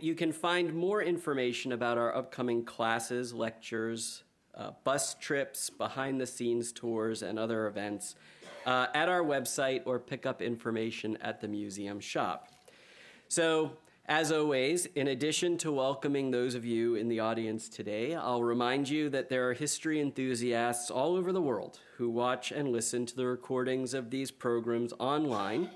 You can find more information about our upcoming classes, lectures, uh, bus trips, behind the scenes tours, and other events uh, at our website or pick up information at the museum shop. So, as always, in addition to welcoming those of you in the audience today, I'll remind you that there are history enthusiasts all over the world who watch and listen to the recordings of these programs online,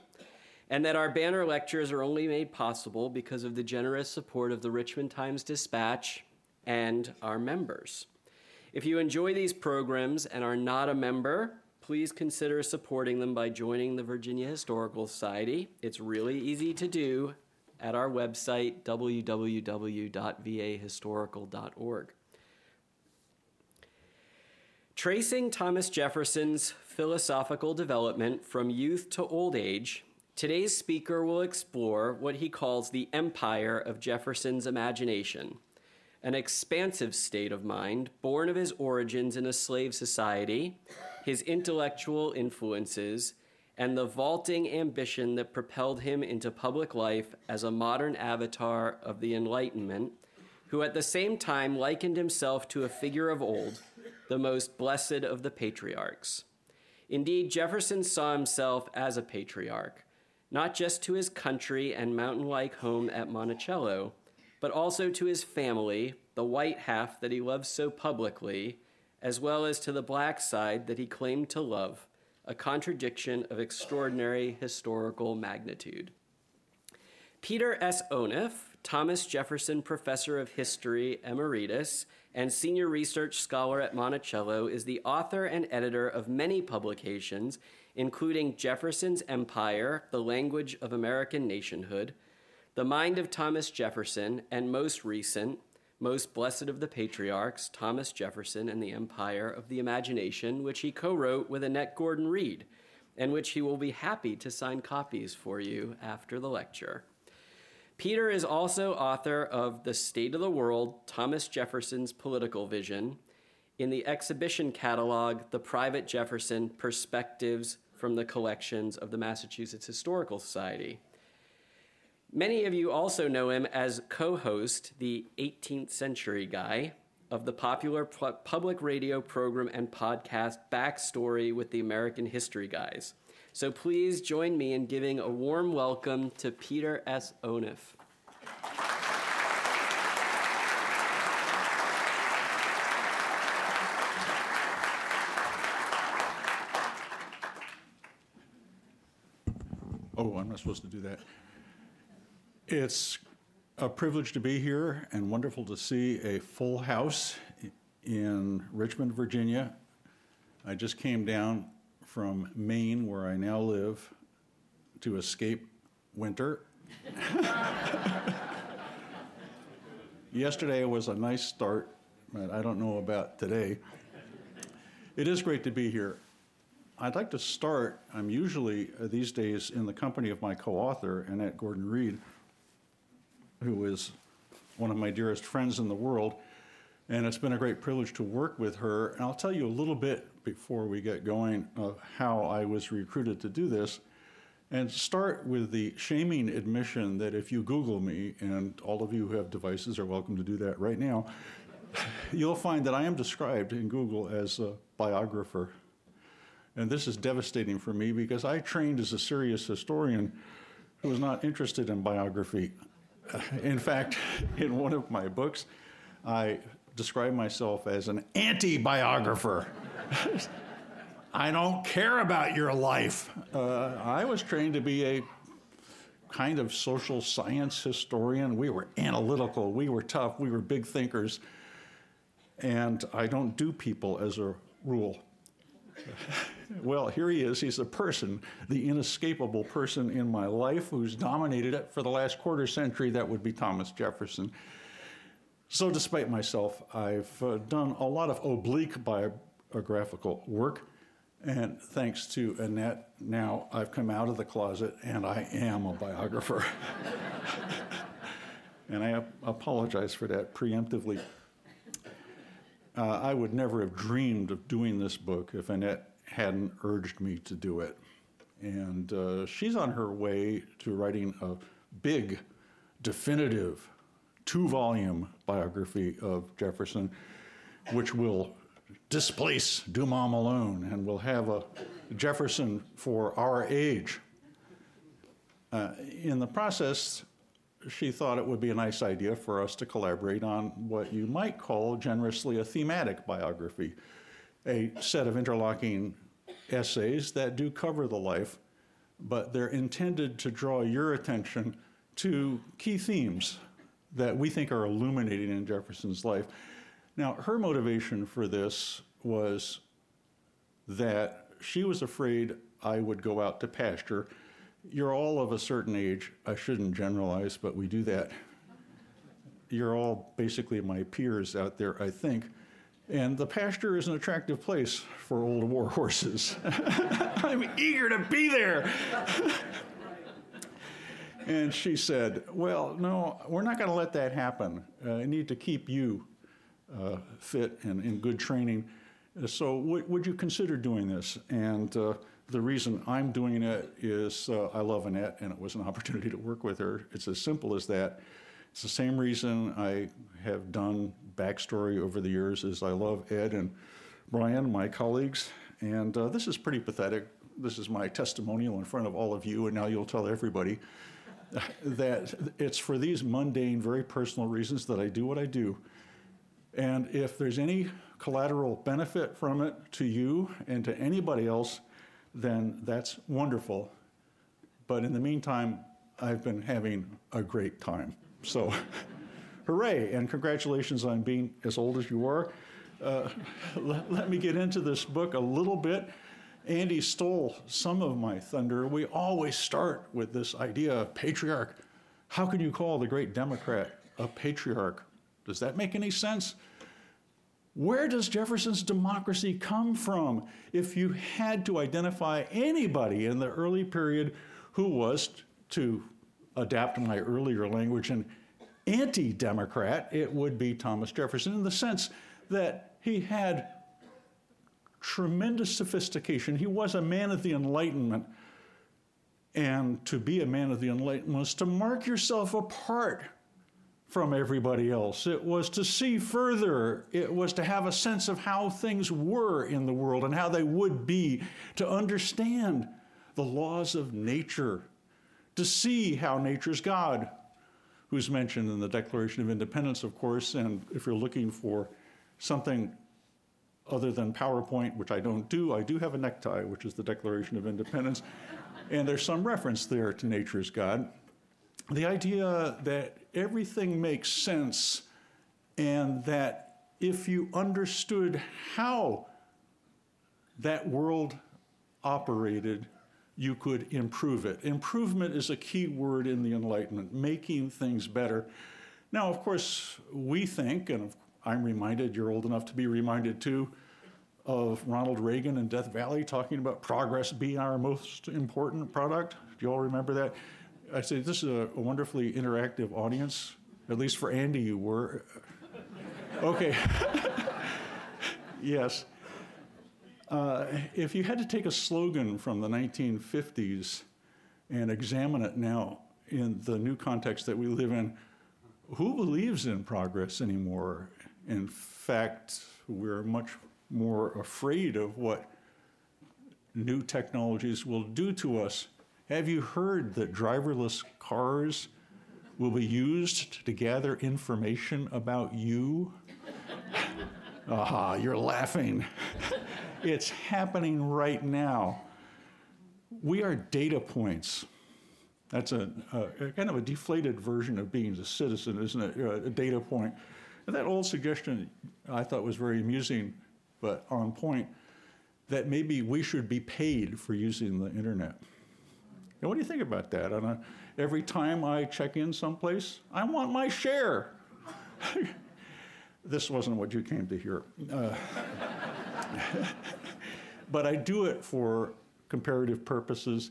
and that our banner lectures are only made possible because of the generous support of the Richmond Times Dispatch and our members. If you enjoy these programs and are not a member, please consider supporting them by joining the Virginia Historical Society. It's really easy to do at our website, www.vahistorical.org. Tracing Thomas Jefferson's philosophical development from youth to old age, today's speaker will explore what he calls the empire of Jefferson's imagination, an expansive state of mind born of his origins in a slave society, his intellectual influences, and the vaulting ambition that propelled him into public life as a modern avatar of the Enlightenment, who at the same time likened himself to a figure of old, the most blessed of the patriarchs. Indeed, Jefferson saw himself as a patriarch, not just to his country and mountain like home at Monticello, but also to his family, the white half that he loved so publicly, as well as to the black side that he claimed to love a contradiction of extraordinary historical magnitude. Peter S. Onuf, Thomas Jefferson Professor of History Emeritus and Senior Research Scholar at Monticello, is the author and editor of many publications, including Jefferson's Empire, The Language of American Nationhood, The Mind of Thomas Jefferson, and most recent, most Blessed of the Patriarchs, Thomas Jefferson and the Empire of the Imagination, which he co wrote with Annette Gordon Reed, and which he will be happy to sign copies for you after the lecture. Peter is also author of The State of the World Thomas Jefferson's Political Vision in the exhibition catalog, The Private Jefferson Perspectives from the Collections of the Massachusetts Historical Society. Many of you also know him as co host, the 18th Century Guy, of the popular public radio program and podcast Backstory with the American History Guys. So please join me in giving a warm welcome to Peter S. Onuf. Oh, I'm not supposed to do that. It's a privilege to be here and wonderful to see a full house in Richmond, Virginia. I just came down from Maine, where I now live, to escape winter. Yesterday was a nice start, but I don't know about today. It is great to be here. I'd like to start. I'm usually uh, these days in the company of my co author, Annette Gordon Reed, who is one of my dearest friends in the world. And it's been a great privilege to work with her. And I'll tell you a little bit before we get going of how I was recruited to do this. And start with the shaming admission that if you Google me, and all of you who have devices are welcome to do that right now, you'll find that I am described in Google as a biographer. And this is devastating for me because I trained as a serious historian who was not interested in biography. In fact, in one of my books, I describe myself as an anti biographer. I don't care about your life. Uh, I was trained to be a kind of social science historian. We were analytical, we were tough, we were big thinkers. And I don't do people as a rule. well, here he is. He's the person, the inescapable person in my life who's dominated it for the last quarter century. That would be Thomas Jefferson. So, despite myself, I've uh, done a lot of oblique biographical work. And thanks to Annette, now I've come out of the closet and I am a biographer. and I apologize for that preemptively. Uh, I would never have dreamed of doing this book if Annette hadn't urged me to do it. And uh, she's on her way to writing a big, definitive two volume biography of Jefferson, which will displace Dumas Malone and will have a Jefferson for our age. Uh, in the process, she thought it would be a nice idea for us to collaborate on what you might call generously a thematic biography, a set of interlocking essays that do cover the life, but they're intended to draw your attention to key themes that we think are illuminating in Jefferson's life. Now, her motivation for this was that she was afraid I would go out to pasture. You're all of a certain age. I shouldn't generalize, but we do that. You're all basically my peers out there, I think. And the pasture is an attractive place for old war horses. I'm eager to be there. and she said, Well, no, we're not going to let that happen. Uh, I need to keep you uh, fit and in good training. So, w- would you consider doing this? And uh, the reason I'm doing it is uh, I love Annette, and it was an opportunity to work with her. It's as simple as that. It's the same reason I have done backstory over the years is I love Ed and Brian, my colleagues. And uh, this is pretty pathetic. This is my testimonial in front of all of you, and now you'll tell everybody that it's for these mundane, very personal reasons that I do what I do. And if there's any collateral benefit from it to you and to anybody else, then that's wonderful. But in the meantime, I've been having a great time. So, hooray, and congratulations on being as old as you are. Uh, let, let me get into this book a little bit. Andy stole some of my thunder. We always start with this idea of patriarch. How can you call the great Democrat a patriarch? Does that make any sense? Where does Jefferson's democracy come from? If you had to identify anybody in the early period who was, to adapt my earlier language, an anti Democrat, it would be Thomas Jefferson in the sense that he had tremendous sophistication. He was a man of the Enlightenment. And to be a man of the Enlightenment was to mark yourself apart from everybody else. It was to see further. It was to have a sense of how things were in the world and how they would be, to understand the laws of nature, to see how nature's God, who's mentioned in the Declaration of Independence, of course, and if you're looking for something other than PowerPoint, which I don't do, I do have a necktie, which is the Declaration of Independence, and there's some reference there to nature's God. The idea that everything makes sense and that if you understood how that world operated, you could improve it. Improvement is a key word in the Enlightenment, making things better. Now, of course, we think, and I'm reminded, you're old enough to be reminded too, of Ronald Reagan in Death Valley talking about progress being our most important product. Do you all remember that? I say this is a, wonderfully interactive audience. At least for Andy, you were. Okay. yes. Uh, if you had to take a slogan from the 1950s and examine it now in the new context that we live in, who believes in progress anymore? In fact, we're much more afraid of what new technologies will do to us have you heard that driverless cars will be used to gather information about you? Aha, you're laughing. it's happening right now. We are data points. That's a, a, kind of a deflated version of being a citizen, isn't it? A data point. And that old suggestion I thought was very amusing, but on point, that maybe we should be paid for using the internet. Now, what do you think about that? A, every time I check in someplace, I want my share. this wasn't what you came to hear. Uh, but I do it for comparative purposes.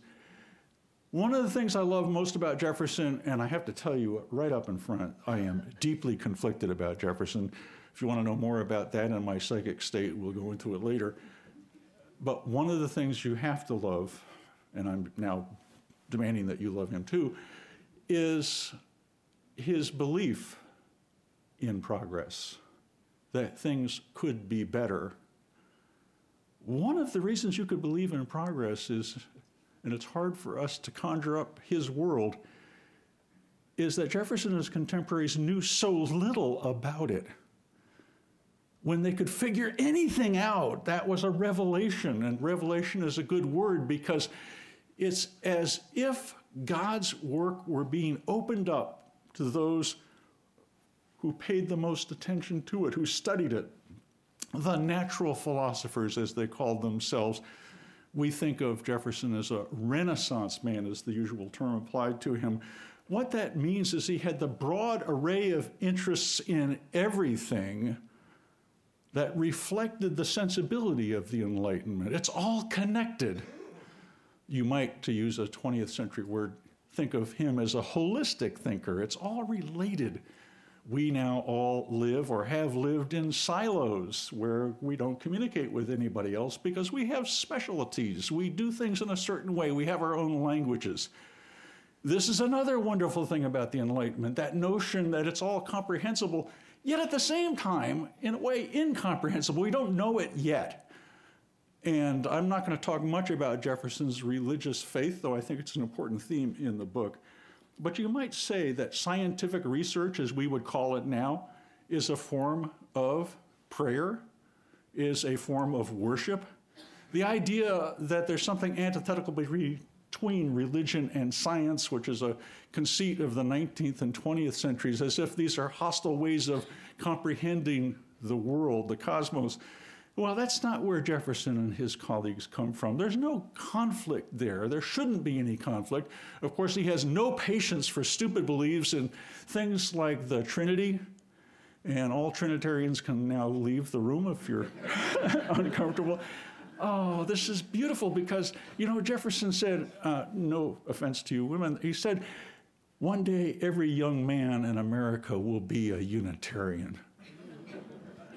One of the things I love most about Jefferson, and I have to tell you right up in front, I am deeply conflicted about Jefferson. If you want to know more about that and my psychic state, we'll go into it later. But one of the things you have to love, and I'm now demanding that you love him too, is his belief in progress, that things could be better. One of the reasons you could believe in progress is, and it's hard for us to conjure up his world, is that Jefferson and his contemporaries knew so little about it. When they could figure anything out, that was a revelation. And revelation is a good word because it's as if God's work were being opened up to those who paid the most attention to it, who studied it. The natural philosophers, as they called themselves, we think of Jefferson as a Renaissance man, is the usual term applied to him. What that means is he had the broad array of interests in everything that reflected the sensibility of the Enlightenment. It's all connected. You might, to use a 20th century word, think of him as a holistic thinker. It's all related. We now all live or have lived in silos where we don't communicate with anybody else because we have specialties. We do things in a certain way. We have our own languages. This is another wonderful thing about the Enlightenment that notion that it's all comprehensible yet at the same time, in a way, incomprehensible. We don't know it yet. And I'm not going to talk much about Jefferson's religious faith, though I think it's an important theme in the book. But you might say that scientific research, as we would call it now, is a form of prayer, is a form of worship. The idea that there's something antithetical between religion and science, which is a conceit of the 19th and 20th centuries, as if these are hostile ways of comprehending the world, the cosmos. Well, that's not where Jefferson and his colleagues come from. There's no conflict there. There shouldn't be any conflict. Of course, he has no patience for stupid beliefs in things like the Trinity, and all Trinitarians can now leave the room if you're uncomfortable. Oh, this is beautiful because, you know, Jefferson said, uh, no offense to you women, he said, one day, every young man in America will be a Unitarian.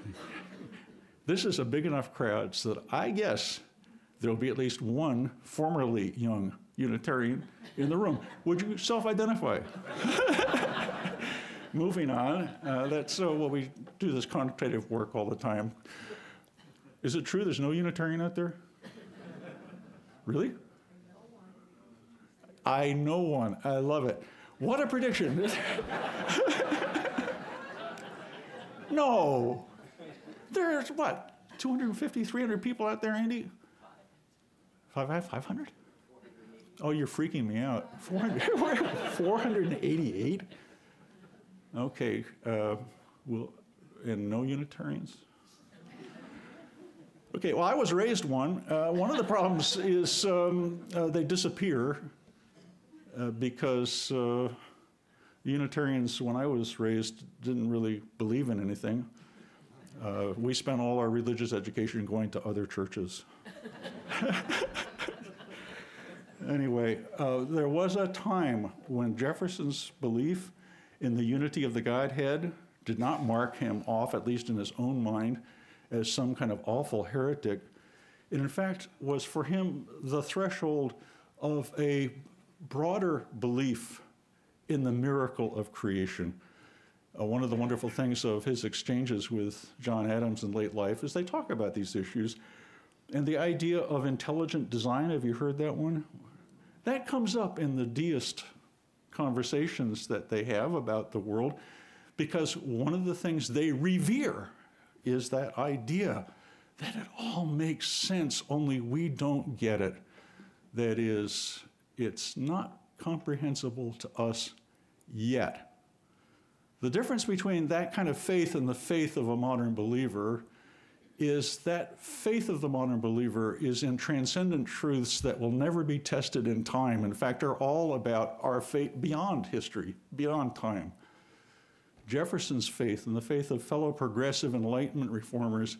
this is a big enough crowd so that I guess there'll be at least one formerly young Unitarian in the room. Would you self identify? Moving on, uh, that's so well, we do this contemplative work all the time. Is it true there's no Unitarian out there? Really? I know one. I love it. What a prediction. no. There's what, 250, 300 people out there, Andy? 500? Oh, you're freaking me out. 400, 488? Okay. Uh, well, and no Unitarians? Okay, well, I was raised one. Uh, one of the problems is um, uh, they disappear uh, because uh, Unitarians, when I was raised, didn't really believe in anything. Uh, we spent all our religious education going to other churches. anyway, uh, there was a time when Jefferson's belief in the unity of the Godhead did not mark him off, at least in his own mind, as some kind of awful heretic. It, in fact, was for him the threshold of a broader belief in the miracle of creation. Uh, one of the wonderful things of his exchanges with John Adams in late life is they talk about these issues. And the idea of intelligent design, have you heard that one? That comes up in the deist conversations that they have about the world because one of the things they revere is that idea that it all makes sense, only we don't get it. That is, it's not comprehensible to us yet. The difference between that kind of faith and the faith of a modern believer is that faith of the modern believer is in transcendent truths that will never be tested in time. In fact, are all about our faith beyond history, beyond time. Jefferson's faith and the faith of fellow progressive Enlightenment reformers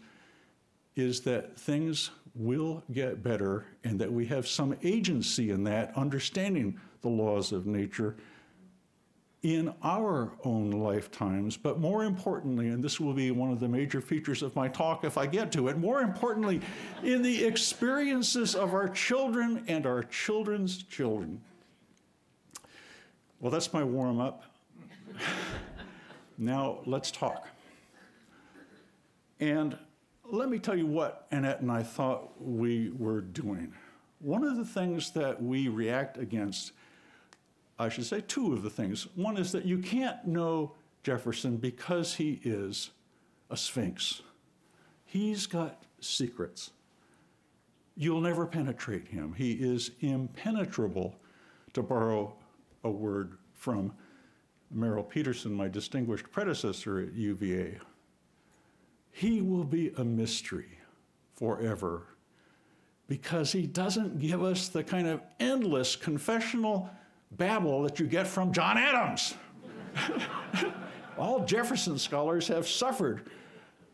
is that things will get better and that we have some agency in that, understanding the laws of nature in our own lifetimes, but more importantly, and this will be one of the major features of my talk if I get to it, more importantly, in the experiences of our children and our children's children. Well, that's my warm up. Now let's talk. And let me tell you what Annette and I thought we were doing. One of the things that we react against, I should say two of the things. One is that you can't know Jefferson because he is a sphinx. He's got secrets. You'll never penetrate him. He is impenetrable, to borrow a word from Merrill Peterson, my distinguished predecessor at UVA. He will be a mystery forever because he doesn't give us the kind of endless confessional babble that you get from John Adams. All Jefferson scholars have suffered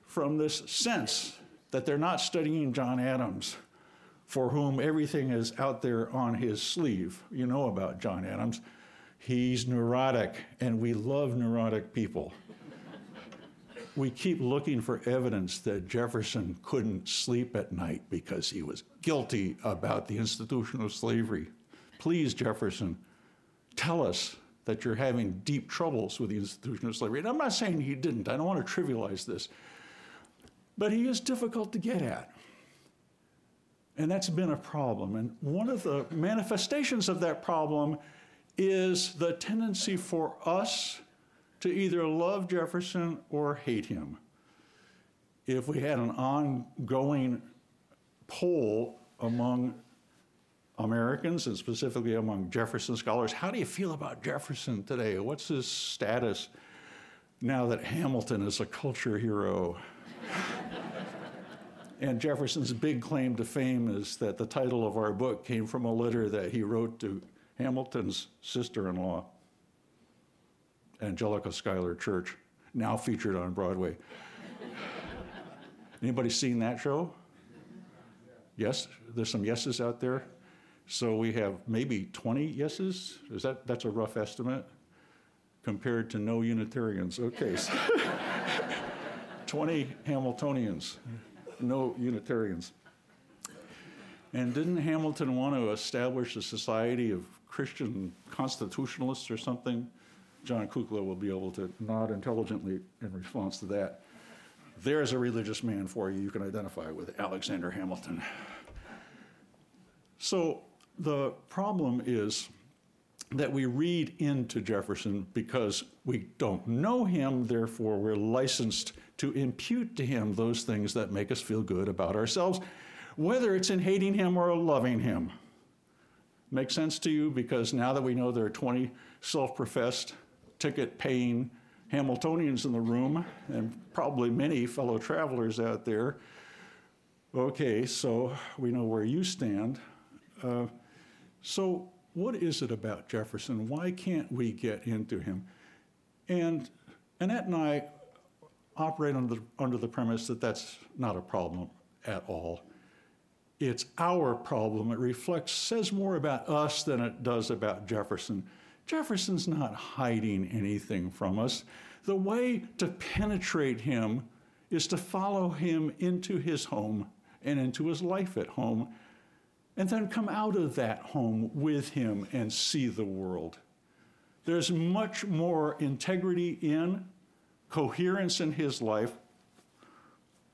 from this sense that they're not studying John Adams, for whom everything is out there on his sleeve. You know about John Adams. He's neurotic, and we love neurotic people. we keep looking for evidence that Jefferson couldn't sleep at night because he was guilty about the institution of slavery. Please, Jefferson, tell us that you're having deep troubles with the institution of slavery. And I'm not saying he didn't, I don't want to trivialize this, but he is difficult to get at. And that's been a problem. And one of the manifestations of that problem is the tendency for us to either love Jefferson or hate him. If we had an ongoing poll among Americans and specifically among Jefferson scholars, how do you feel about Jefferson today? What's his status now that Hamilton is a culture hero? and Jefferson's big claim to fame is that the title of our book came from a letter that he wrote to Hamilton's sister in law, Angelica Schuyler Church, now featured on Broadway. Anybody seen that show? Yes? There's some yeses out there. So we have maybe 20 yeses. Is that that's a rough estimate compared to no Unitarians? Okay. so 20 Hamiltonians, no Unitarians. And didn't Hamilton want to establish a society of Christian constitutionalists or something? John Kukla will be able to nod intelligently in response to that. There's a religious man for you you can identify with, Alexander Hamilton. So the problem is that we read into Jefferson because we don't know him, therefore, we're licensed to impute to him those things that make us feel good about ourselves, whether it's in hating him or loving him. Make sense to you? Because now that we know there are 20 self professed, ticket paying Hamiltonians in the room, and probably many fellow travelers out there, okay, so we know where you stand. Uh, so, what is it about Jefferson? Why can't we get into him? And Annette and I operate under the, under the premise that that's not a problem at all. It's our problem. It reflects, says more about us than it does about Jefferson. Jefferson's not hiding anything from us. The way to penetrate him is to follow him into his home and into his life at home, and then come out of that home with him and see the world. There's much more integrity in, coherence in his life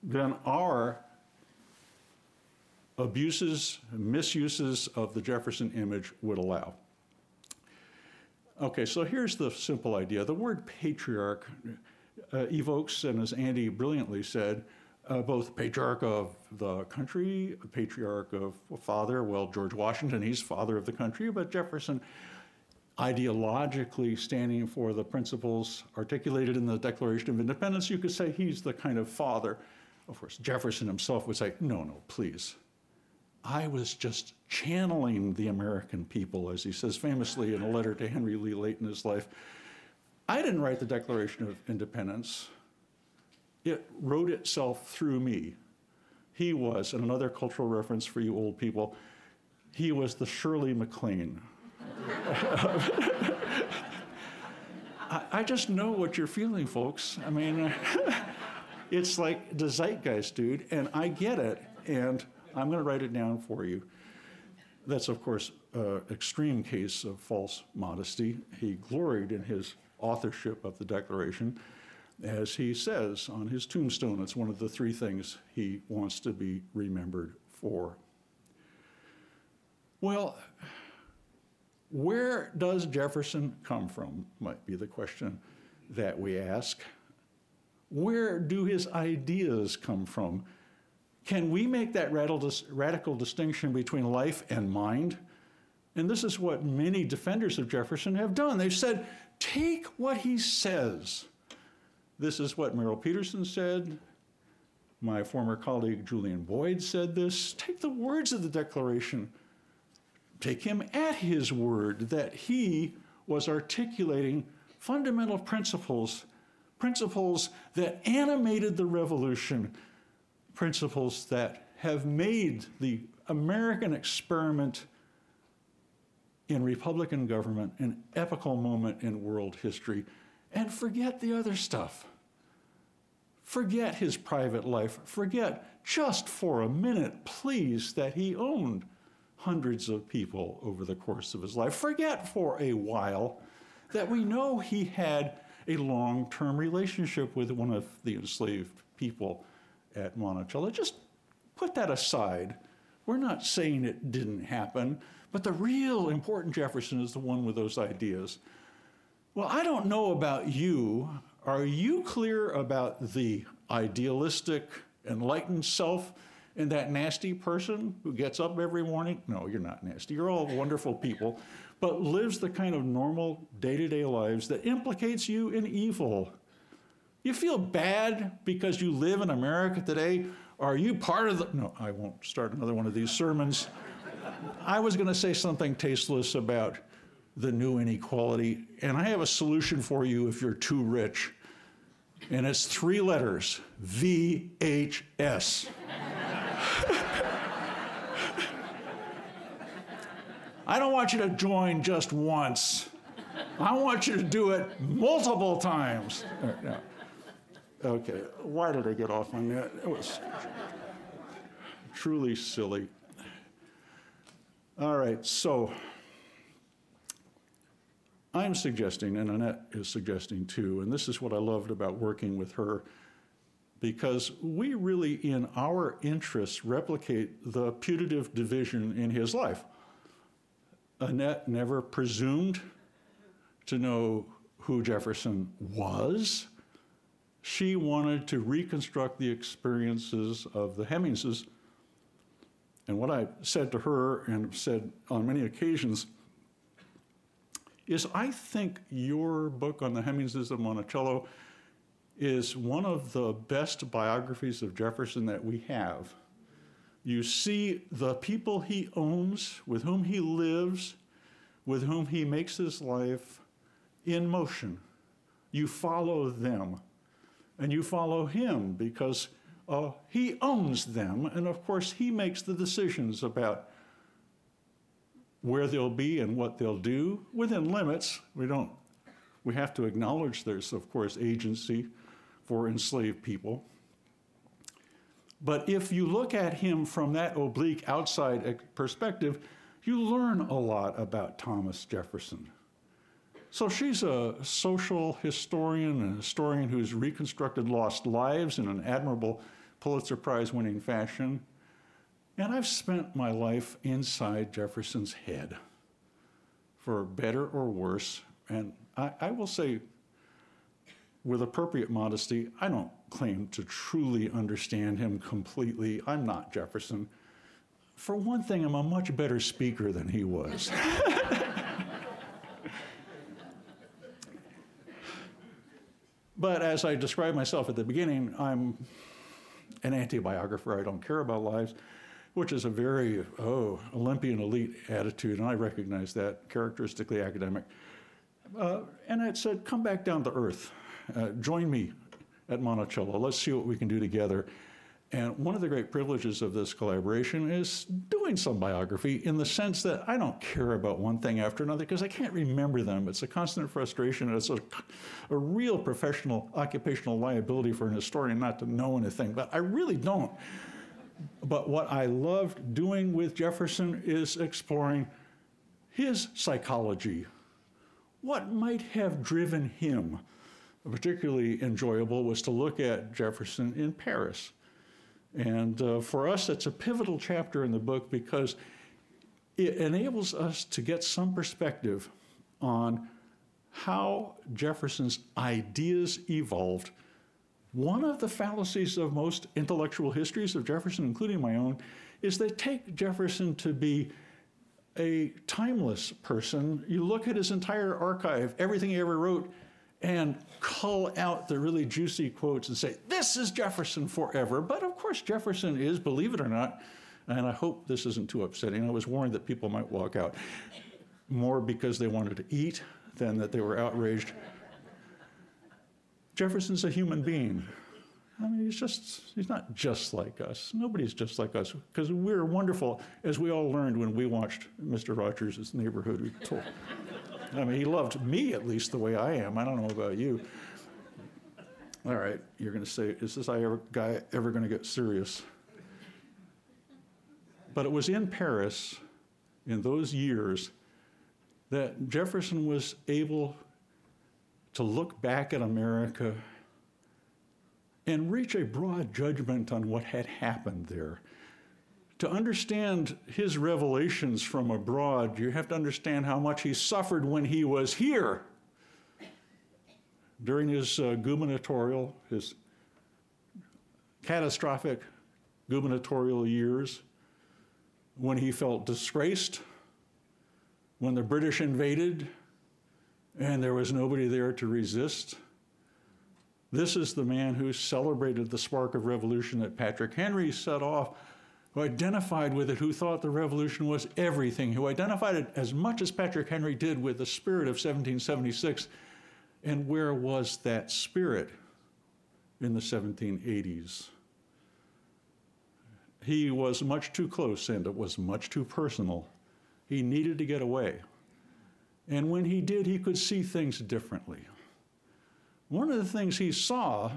than our abuses, misuses of the Jefferson image would allow. Okay, so here's the simple idea. The word patriarch uh, evokes, and as Andy brilliantly said, uh, both patriarch of the country, patriarch of father, well, George Washington, he's father of the country, but Jefferson ideologically standing for the principles articulated in the Declaration of Independence, you could say he's the kind of father. Of course, Jefferson himself would say, no, no, please, I was just channeling the American people, as he says famously in a letter to Henry Lee late in his life. I didn't write the Declaration of Independence, it wrote itself through me. He was, and another cultural reference for you old people, he was the Shirley MacLaine. I, I, just know what you're feeling, folks. I mean, it's like the zeitgeist, dude, and I get it. And I'm going to write it down for you. That's, of course, an extreme case of false modesty. He gloried in his authorship of the Declaration. as he says on his tombstone. It's one of the three things he wants to be remembered for. Well, where does Jefferson come from? Might be the question that we ask. Where do his ideas come from? Can we make that radical, distinction between life and mind? And this is what many defenders of Jefferson have done. They've said, take what he says. This is what Merrill Peterson said. My former colleague Julian Boyd said this. Take the words of the Declaration, take him at his word that he was articulating fundamental principles, principles that animated the revolution, principles that have made the American experiment in Republican government an epical moment in world history. And forget the other stuff. Forget his private life. Forget just for a minute, please, that he owned hundreds of people over the course of his life. Forget for a while that we know he had a long term relationship with one of the enslaved people at Monticello. Just put that aside. We're not saying it didn't happen, but the real important Jefferson is the one with those ideas. Well, I don't know about you. Are you clear about the idealistic, enlightened self and that nasty person who gets up every morning? No, you're not nasty. You're all wonderful people, but lives the kind of normal day to day lives that implicates you in evil. You feel bad because you live in America today? Are you part of the. No, I won't start another one of these sermons. I was going to say something tasteless about the new inequality, and I have a solution for you if you're too rich. And it's three letters VHS. I don't want you to join just once. I want you to do it multiple times. Uh, Okay, why did I get off on that? It was truly silly. All right, so I'm suggesting, and Annette is suggesting too, and this is what I loved about working with her, because we really, in our interests, replicate the putative division in his life. Annette never presumed to know who Jefferson was. She wanted to reconstruct the experiences of the Hemingses and what I said to her and said on many occasions is I think your book on the Hemingses of Monticello is one of the best biographies of Jefferson that we have. You see the people he owns, with whom he lives, with whom he makes his life in motion. You follow them, and you follow him because uh, he owns them, and of course, he makes the decisions about where they'll be and what they'll do within limits. We don't, we have to acknowledge there's, of course, agency for enslaved people. But if you look at him from that oblique outside perspective, you learn a lot about Thomas Jefferson. So she's a social historian, a historian who's reconstructed lost lives in an admirable Pulitzer Prize winning fashion. And I've spent my life inside Jefferson's head, for better or worse. And I, I, will say, with appropriate modesty, I don't claim to truly understand him completely. I'm not Jefferson. For one thing, I'm a much better speaker than he was. but as I described myself at the beginning, I'm an anti-biographer. I don't care about lives, which is a very, oh, Olympian elite attitude, and I recognize that, characteristically academic. Uh, and it said, come back down to earth. Uh, join me at Monticello. Let's see what we can do together. And one of the great privileges of this collaboration is doing some biography in the sense that I don't care about one thing after another because I can't remember them. It's a constant frustration. It's a, a real professional, occupational liability for an historian not to know anything, but I really don't. But what I loved doing with Jefferson is exploring his psychology. What might have driven him particularly enjoyable was to look at Jefferson in Paris. And uh, for us, it's a pivotal chapter in the book because it enables us to get some perspective on how Jefferson's ideas evolved. One of the fallacies of most intellectual histories of Jefferson, including my own, is they take Jefferson to be a timeless person. You look at his entire archive, everything he ever wrote, and cull out the really juicy quotes and say, This is Jefferson forever. But of course, Jefferson is, believe it or not, and I hope this isn't too upsetting. I was warned that people might walk out more because they wanted to eat than that they were outraged. Jefferson's a human being. I mean, he's just, he's not just like us. Nobody's just like us because we're wonderful, as we all learned when we watched Mr. Rogers' Neighborhood. I mean, he loved me at least the way I am. I don't know about you. All right, you're going to say, is this guy ever going to get serious? But it was in Paris in those years that Jefferson was able to look back at America and reach a broad judgment on what had happened there. To understand his revelations from abroad, you have to understand how much he suffered when he was here. During his uh, gubernatorial, his catastrophic gubernatorial years, when he felt disgraced, when the British invaded and there was nobody there to resist, this is the man who celebrated the spark of revolution that Patrick Henry set off, who identified with it, who thought the revolution was everything, who identified it as much as Patrick Henry did with the spirit of 1776. And where was that spirit in the 1780s? He was much too close and it was much too personal. He needed to get away. And when he did, he could see things differently. One of the things he saw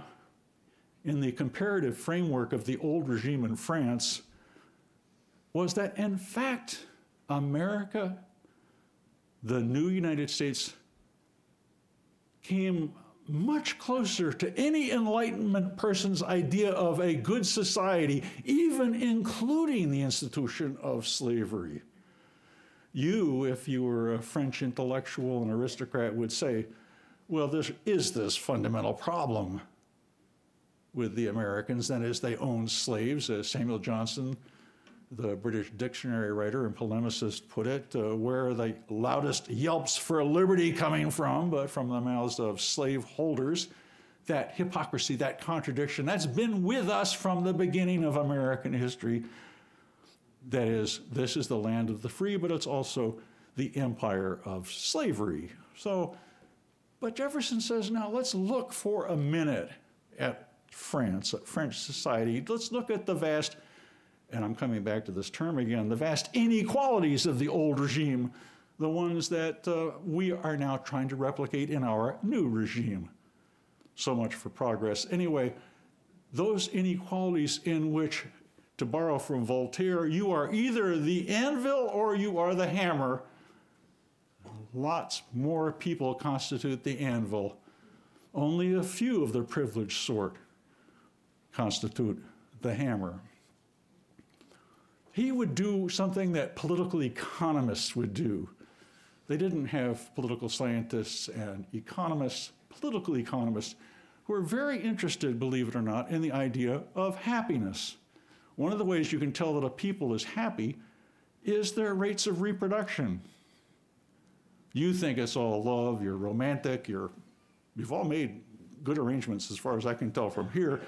in the comparative framework of the old regime in France was that, in fact, America, the new United States, came much closer to any Enlightenment person's idea of a good society, even including the institution of slavery. You, if you were a French intellectual and aristocrat, would say, well, there is this fundamental problem with the Americans, that is, they own slaves, as Samuel Johnson, the British dictionary writer and polemicist, put it. Uh, where are the loudest yelps for liberty coming from, but from the mouths of slaveholders? That hypocrisy, that contradiction, that's been with us from the beginning of American history. That is, this is the land of the free, but it's also the empire of slavery. So, but Jefferson says, now let's look for a minute at France, at French society. Let's look at the vast, and I'm coming back to this term again, the vast inequalities of the old regime, the ones that uh, we are now trying to replicate in our new regime. So much for progress. Anyway, those inequalities in which, to borrow from Voltaire, you are either the anvil or you are the hammer lots more people constitute the anvil. Only a few of the privileged sort constitute the hammer. He would do something that political economists would do. They didn't have political scientists and economists, political economists, who are very interested, believe it or not, in the idea of happiness. One of the ways you can tell that a people is happy is their rates of reproduction. You think it's all love, you're romantic, you're, you've all made good arrangements as far as I can tell from here.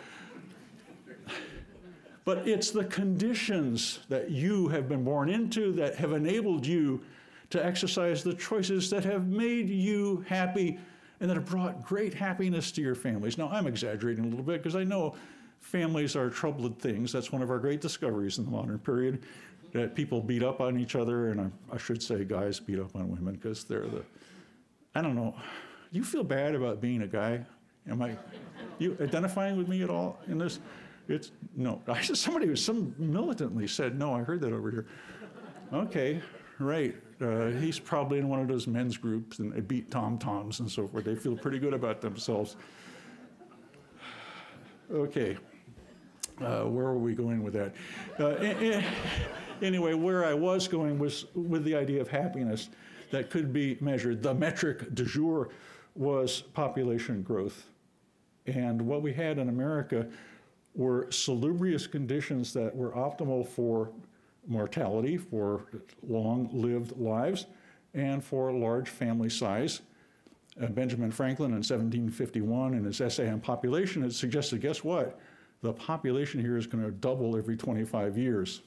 But it's the conditions that you have been born into that have enabled you to exercise the choices that have made you happy and that have brought great happiness to your families. Now, I'm exaggerating a little bit because I know families are troubled things. That's one of our great discoveries in the modern period that people beat up on each other, and I, I should say guys beat up on women because they're the, I don't know. You feel bad about being a guy? Am I, you identifying with me at all in this? It's no. I somebody who some militantly said no. I heard that over here. Okay, right. Uh, he's probably in one of those men's groups and they beat tom toms and so forth. They feel pretty good about themselves. Okay. Uh, where are we going with that? Uh, anyway, where I was going was with the idea of happiness that could be measured. The metric du jour was population growth. And what we had in America were salubrious conditions that were optimal for mortality, for long lived lives, and for large family size. Uh, Benjamin Franklin in 1751, in his essay on population, had suggested guess what? The population here is going to double every 25 years.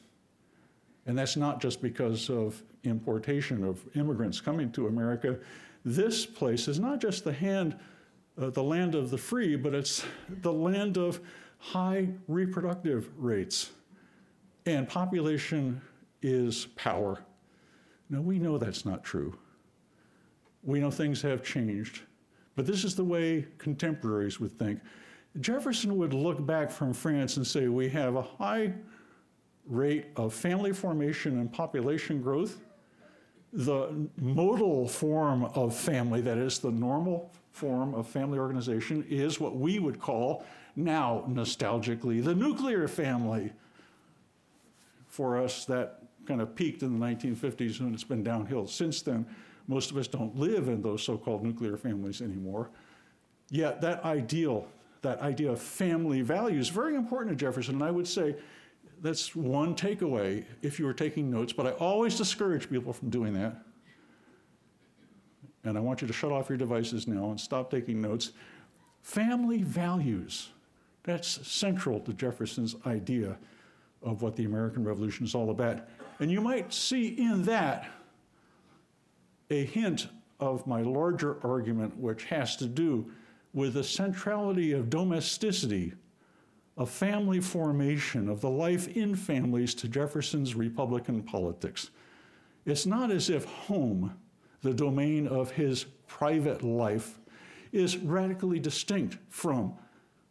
And that's not just because of importation of immigrants coming to America. This place is not just the hand, uh, the land of the free, but it's the land of high reproductive rates. And population is power. Now, we know that's not true. We know things have changed. But this is the way contemporaries would think. Jefferson would look back from France and say, We have a high rate of family formation and population growth. The modal form of family, that is, the normal form of family organization, is what we would call now nostalgically the nuclear family. For us, that kind of peaked in the 1950s and it's been downhill since then. Most of us don't live in those so called nuclear families anymore. Yet, that ideal, that idea of family values, very important to Jefferson. And I would say that's one takeaway if you were taking notes, but I always discourage people from doing that. And I want you to shut off your devices now and stop taking notes. Family values. That's central to Jefferson's idea of what the American Revolution is all about. And you might see in that a hint of my larger argument, which has to do with the centrality of domesticity, of family formation, of the life in families to Jefferson's Republican politics. It's not as if home, the domain of his private life, is radically distinct from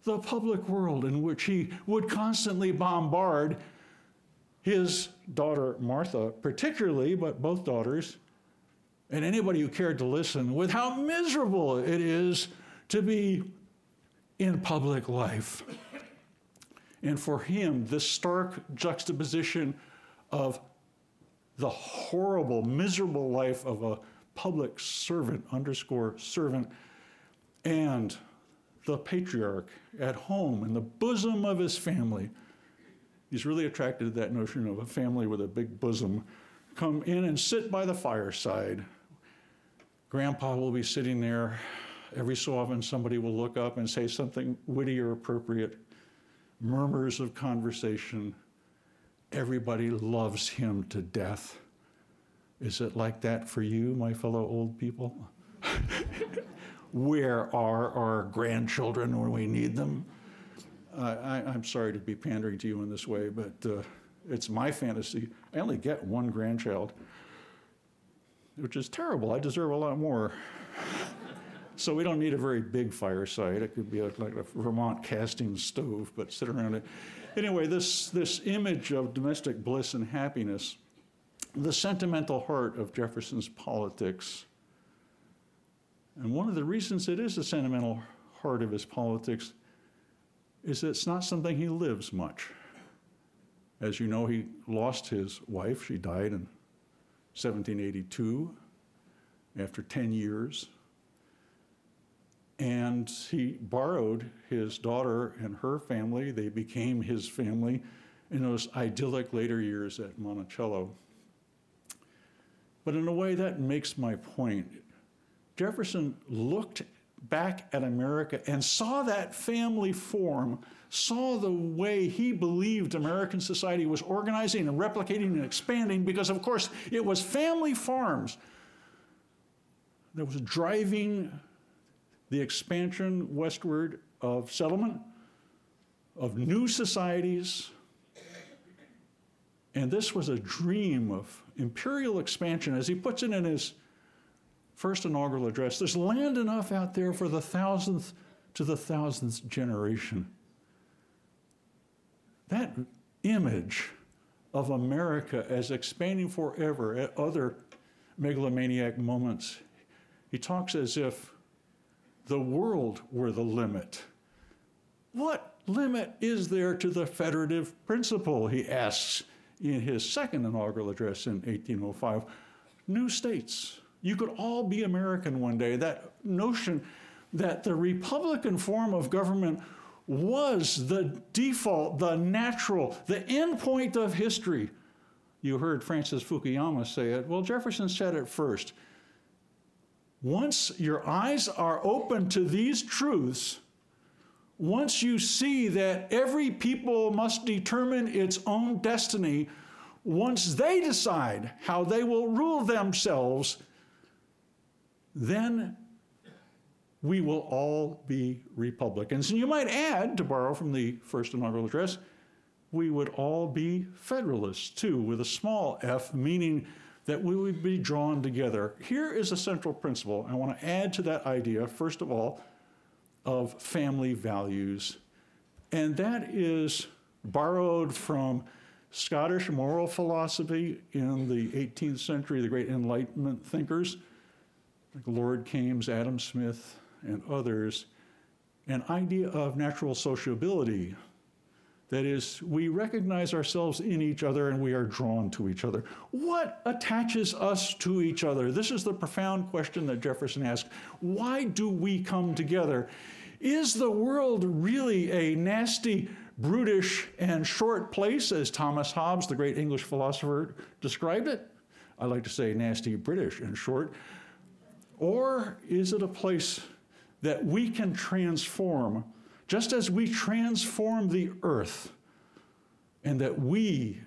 the public world in which he would constantly bombard his daughter Martha, particularly, but both daughters, and anybody who cared to listen, with how miserable it is to be in public life. And for him, this stark juxtaposition of the horrible, miserable life of a public servant, underscore servant, and the patriarch at home in the bosom of his family. He's really attracted to that notion of a family with a big bosom. Come in and sit by the fireside. Grandpa will be sitting there. Every so often, somebody will look up and say something witty or appropriate. Murmurs of conversation. Everybody loves him to death. Is it like that for you, my fellow old people? Where are our grandchildren when we need them? I, am sorry to be pandering to you in this way, but uh, it's my fantasy. I only get one grandchild, which is terrible. I deserve a lot more. so we don't need a very big fireside. It could be a, like a Vermont casting stove, but sit around it. Anyway, this, this image of domestic bliss and happiness, the sentimental heart of Jefferson's politics, and one of the reasons it is the sentimental heart of his politics is that it's not something he lives much. As you know, he lost his wife. She died in 1782 after 10 years. And he borrowed his daughter and her family. They became his family in those idyllic later years at Monticello. But in a way, that makes my point. Jefferson looked back at America and saw that family form, saw the way he believed American society was organizing and replicating and expanding, because, of course, it was family farms that was driving the expansion westward of settlement, of new societies. And this was a dream of imperial expansion, as he puts it in his first inaugural address, there's land enough out there for the thousandth to the thousandth generation. That image of America as expanding forever at other megalomaniac moments. He talks as if the world were the limit. What limit is there to the federative principle? He asks in his second inaugural address in 1805. New states. You could all be American one day. That notion that the Republican form of government was the default, the natural, the end point of history. You heard Francis Fukuyama say it. Well, Jefferson said it first. Once your eyes are open to these truths, once you see that every people must determine its own destiny, once they decide how they will rule themselves, then we will all be Republicans. And you might add, to borrow from the first inaugural address, we would all be Federalists too, with a small f, meaning that we would be drawn together. Here is a central principle. I want to add to that idea, first of all, of family values. And that is borrowed from Scottish moral philosophy in the 18th century, the great Enlightenment thinkers, Lord Kames, Adam Smith, and others, an idea of natural sociability. That is, we recognize ourselves in each other and we are drawn to each other. What attaches us to each other? This is the profound question that Jefferson asked. Why do we come together? Is the world really a nasty, brutish, and short place, as Thomas Hobbes, the great English philosopher, described it? I like to say nasty, British, and short. Or is it a place that we can transform, just as we transform the earth, and that we,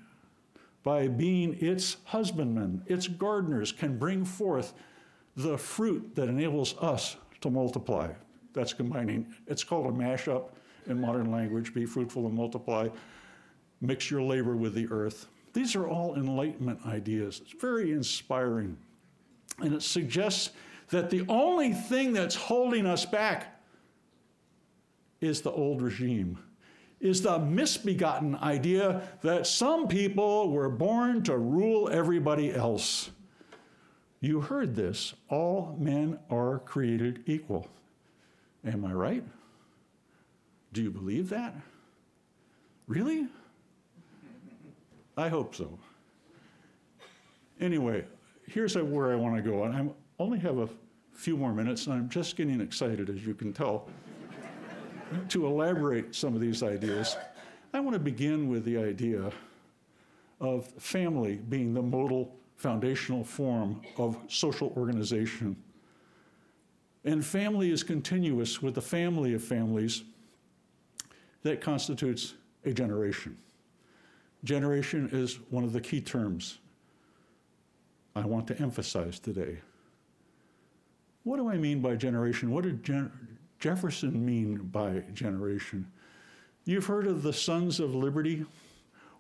by being its husbandmen, its gardeners, can bring forth the fruit that enables us to multiply. That's combining, it's called a mashup in modern language be fruitful and multiply, mix your labor with the earth. These are all Enlightenment ideas. It's very inspiring. And it suggests that the only thing that's holding us back is the old regime, is the misbegotten idea that some people were born to rule everybody else. You heard this all men are created equal. Am I right? Do you believe that? Really? I hope so. Anyway, here's where I want to go. And I only have a few more minutes, and I'm just getting excited, as you can tell, to elaborate some of these ideas. I want to begin with the idea of family being the modal foundational form of social organization. And family is continuous with the family of families that constitutes a generation. Generation is one of the key terms I want to emphasize today. What do I mean by generation? What did Gen- Jefferson mean by generation? You've heard of the Sons of Liberty.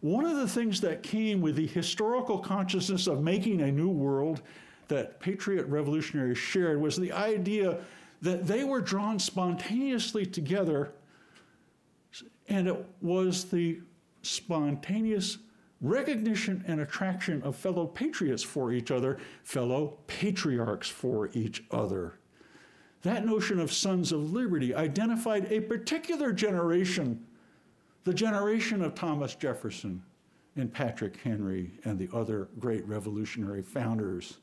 One of the things that came with the historical consciousness of making a new world that patriot revolutionaries shared was the idea that they were drawn spontaneously together, and it was the spontaneous recognition and attraction of fellow patriots for each other, fellow patriarchs for each other. That notion of sons of liberty identified a particular generation, the generation of Thomas Jefferson and Patrick Henry and the other great revolutionary founders.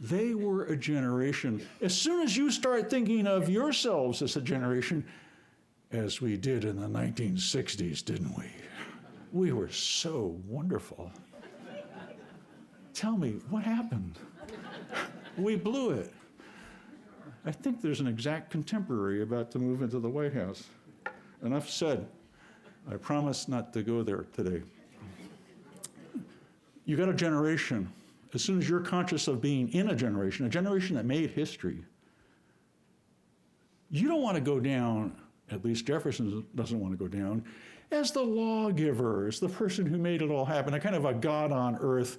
They were a generation. As soon as you start thinking of yourselves as a generation, as we did in the 1960s, didn't we? We were so wonderful. Tell me, what happened? we blew it. I think there's an exact contemporary about to move into the White House. Enough said. I promise not to go there today. You got a generation. As soon as you're conscious of being in a generation, a generation that made history, you don't want to go down, at least Jefferson doesn't want to go down, as the lawgiver, as the person who made it all happen, a kind of a God on earth,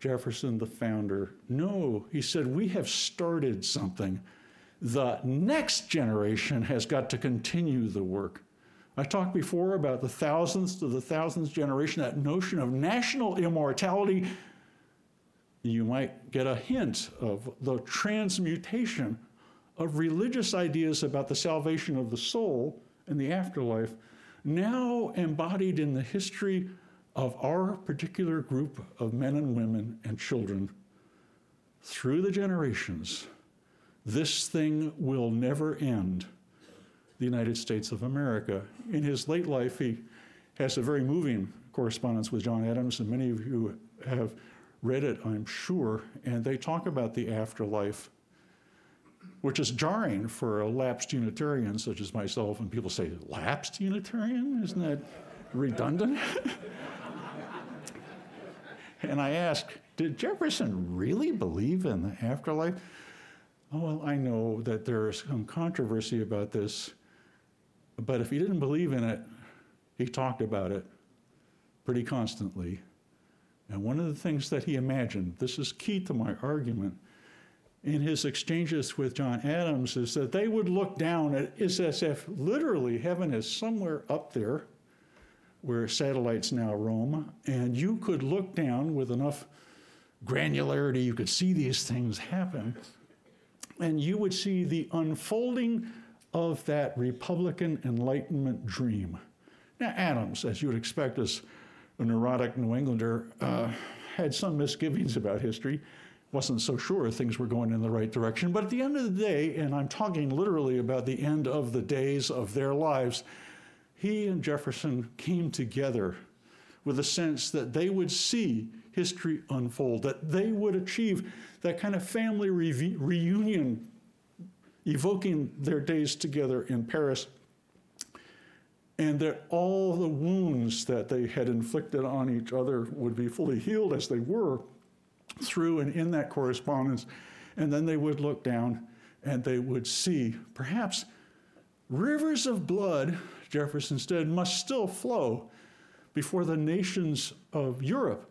Jefferson, the founder. No, he said, we have started something. The next generation has got to continue the work. I talked before about the thousands to the thousands generation, that notion of national immortality. You might get a hint of the transmutation of religious ideas about the salvation of the soul and the afterlife, now embodied in the history of our particular group of men and women and children through the generations. This thing will never end. The United States of America. In his late life, he has a very moving correspondence with John Adams, and many of you have read it, I'm sure, and they talk about the afterlife, which is jarring for a lapsed Unitarian such as myself. And people say, lapsed Unitarian? Isn't that redundant? and I ask, did Jefferson really believe in the afterlife? Oh, well, I know that there's some controversy about this, but if he didn't believe in it, he talked about it pretty constantly. And one of the things that he imagined, this is key to my argument, in his exchanges with John Adams, is that they would look down at if literally heaven is somewhere up there where satellites now roam, and you could look down with enough granularity, you could see these things happen, and you would see the unfolding of that Republican Enlightenment dream. Now, Adams, as you would expect as a neurotic New Englander, uh, had some misgivings about history. Wasn't so sure things were going in the right direction. But at the end of the day, and I'm talking literally about the end of the days of their lives, he and Jefferson came together with a sense that they would see history unfold, that they would achieve that kind of family re- reunion, evoking their days together in Paris, and that all the wounds that they had inflicted on each other would be fully healed as they were through and in that correspondence. And then they would look down and they would see perhaps rivers of blood Jefferson said, must still flow before the nations of Europe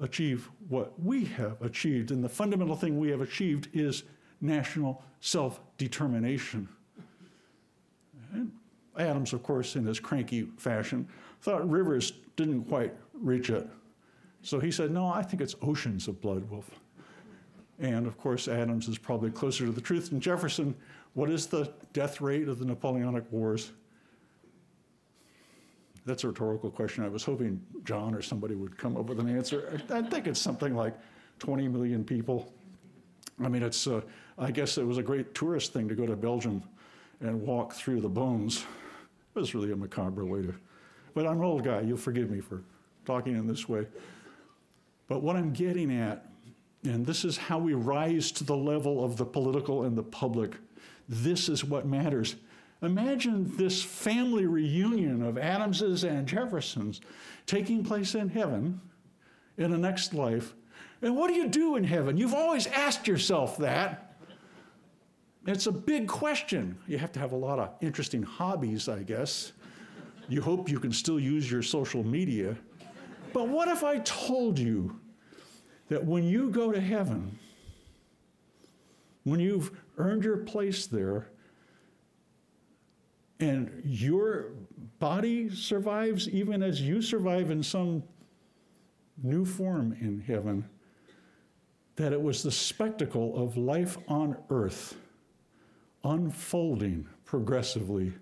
achieve what we have achieved. And the fundamental thing we have achieved is national self determination. Adams, of course, in his cranky fashion, thought rivers didn't quite reach it. So he said, No, I think it's oceans of blood, Wolf. And of course, Adams is probably closer to the truth than Jefferson. What is the death rate of the Napoleonic Wars? That's a rhetorical question. I was hoping John or somebody would come up with an answer. I, think it's something like 20 million people. I mean, it's, uh, I guess it was a great tourist thing to go to Belgium and walk through the bones. It was really a macabre way to, but I'm an old guy. You'll forgive me for talking in this way. But what I'm getting at, and this is how we rise to the level of the political and the public, this is what matters. Imagine this family reunion of Adamses and Jeffersons taking place in heaven in the next life. And what do you do in heaven? You've always asked yourself that. It's a big question. You have to have a lot of interesting hobbies, I guess. You hope you can still use your social media. But what if I told you that when you go to heaven, when you've earned your place there, and your body survives even as you survive in some new form in heaven, that it was the spectacle of life on earth unfolding progressively.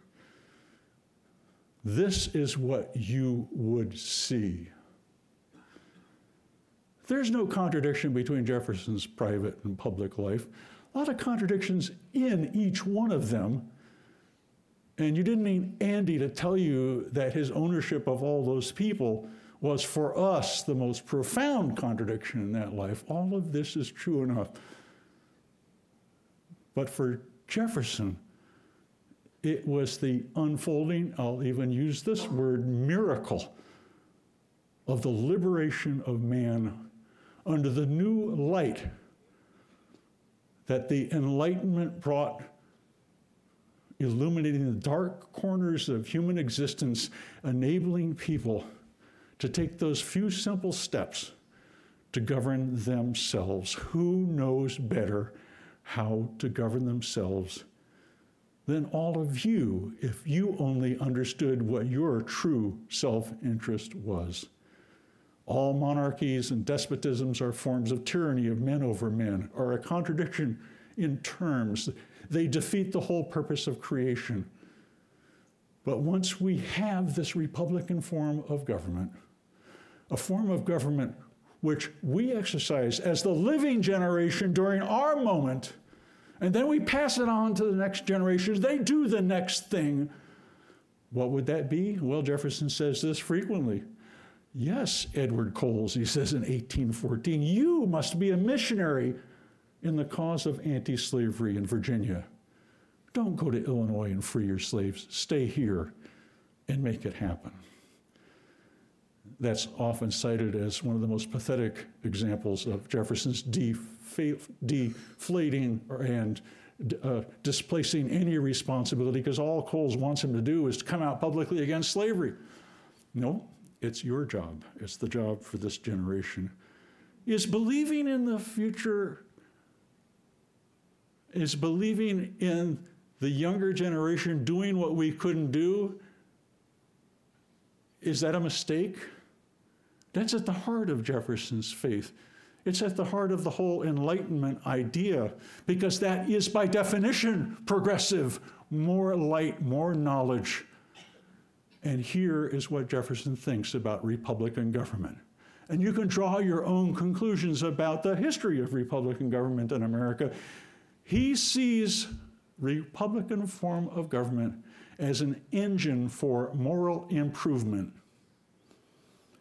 This is what you would see. There's no contradiction between Jefferson's private and public life. A lot of contradictions in each one of them and you didn't need Andy to tell you that his ownership of all those people was for us the most profound contradiction in that life. All of this is true enough. But for Jefferson, it was the unfolding, I'll even use this word, miracle of the liberation of man under the new light that the Enlightenment brought illuminating the dark corners of human existence, enabling people to take those few simple steps to govern themselves. Who knows better how to govern themselves than all of you if you only understood what your true self interest was. All monarchies and despotisms are forms of tyranny of men over men, are a contradiction in terms. They defeat the whole purpose of creation. But once we have this Republican form of government, a form of government which we exercise as the living generation during our moment, and then we pass it on to the next generation, they do the next thing. What would that be? Well, Jefferson says this frequently. Yes, Edward Coles, he says in 1814, you must be a missionary in the cause of anti slavery in Virginia. Don't go to Illinois and free your slaves. Stay here and make it happen. That's often cited as one of the most pathetic examples of Jefferson's deflating and uh, displacing any responsibility because all Coles wants him to do is to come out publicly against slavery. No, it's your job. It's the job for this generation. Is believing in the future, is believing in the younger generation doing what we couldn't do, is that a mistake? That's at the heart of Jefferson's faith. It's at the heart of the whole Enlightenment idea, because that is, by definition, progressive more light, more knowledge. And here is what Jefferson thinks about Republican government. And you can draw your own conclusions about the history of Republican government in America. He sees Republican form of government as an engine for moral improvement.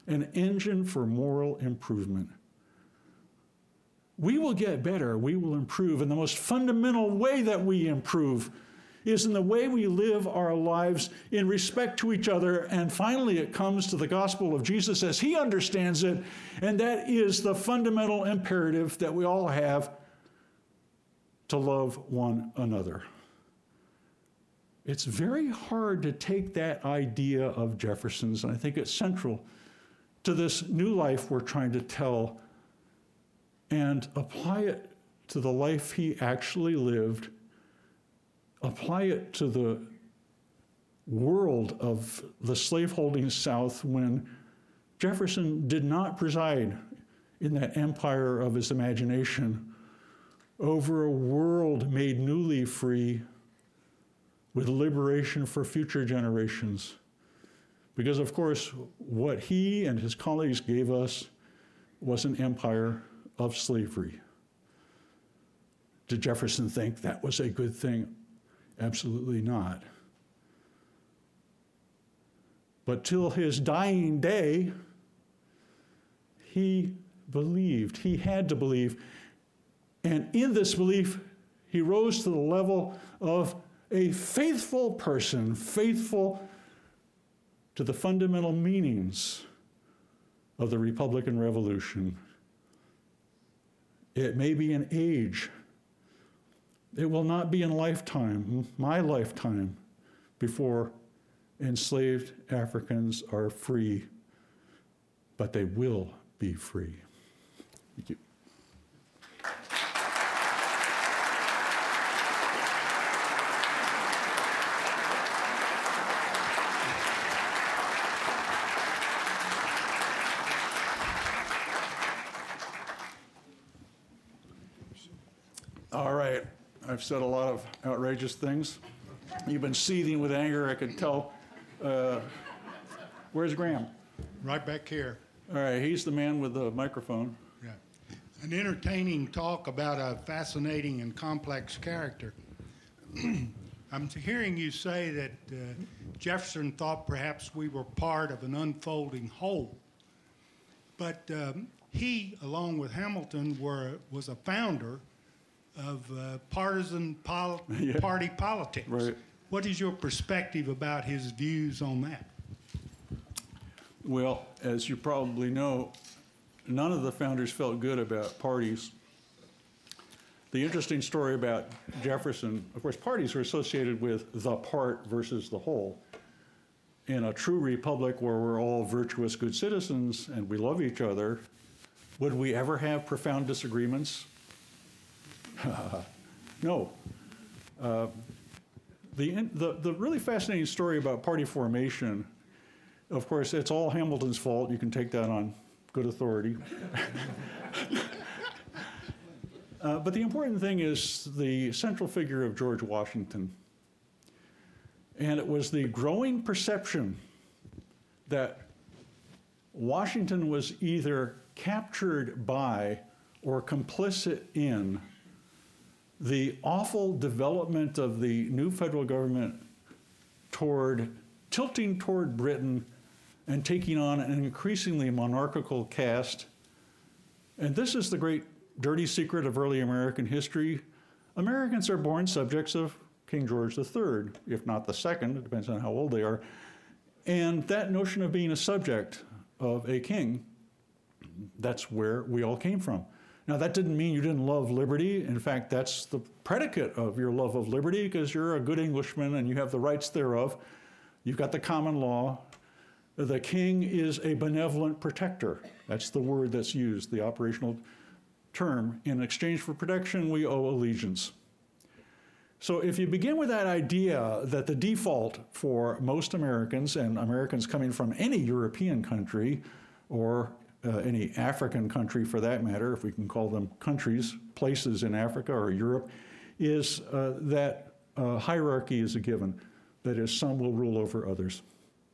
An engine for moral improvement. We will get better, we will improve, and the most fundamental way that we improve is in the way we live our lives in respect to each other. And finally, it comes to the gospel of Jesus as he understands it, and that is the fundamental imperative that we all have to love one another. It's very hard to take that idea of Jefferson's, and I think it's central to this new life we're trying to tell, and apply it to the life he actually lived, apply it to the world of the slaveholding South when Jefferson did not preside in that empire of his imagination over a world made newly free with liberation for future generations. Because, of course, what he and his colleagues gave us was an empire of slavery. Did Jefferson think that was a good thing? Absolutely not. But till his dying day, he believed, he had to believe and in this belief, he rose to the level of a faithful person, faithful to the fundamental meanings of the Republican Revolution. It may be an age. It will not be in lifetime, my lifetime, before enslaved Africans are free, but they will be free. Thank you. I've said a lot of outrageous things. You've been seething with anger, I could tell. Uh, where's Graham? Right back here. All right, he's the man with the microphone. Yeah. An entertaining talk about a fascinating and complex character. I'm hearing you say that uh, Jefferson thought perhaps we were part of an unfolding whole. But um, he, along with Hamilton, were, was a founder of uh, partisan pol- yeah. party politics. Right. What is your perspective about his views on that? Well, as you probably know, none of the founders felt good about parties. The interesting story about Jefferson, of course, parties were associated with the part versus the whole. In a true republic where we're all virtuous, good citizens and we love each other, would we ever have profound disagreements? no. Uh, the, the, the really fascinating story about party formation, of course, it's all Hamilton's fault. You can take that on good authority. uh, but the important thing is the central figure of George Washington. And it was the growing perception that Washington was either captured by or complicit in the awful development of the new federal government toward tilting toward Britain and taking on an increasingly monarchical cast. And this is the great dirty secret of early American history. Americans are born subjects of King George III, if not the second, it depends on how old they are. And that notion of being a subject of a king, that's where we all came from. Now, that didn't mean you didn't love liberty. In fact, that's the predicate of your love of liberty because you're a good Englishman and you have the rights thereof. You've got the common law. The king is a benevolent protector. That's the word that's used, the operational term. In exchange for protection, we owe allegiance. So if you begin with that idea that the default for most Americans, and Americans coming from any European country or uh, any African country for that matter, if we can call them countries, places in Africa or Europe, is uh, that uh, hierarchy is a given. That is, some will rule over others.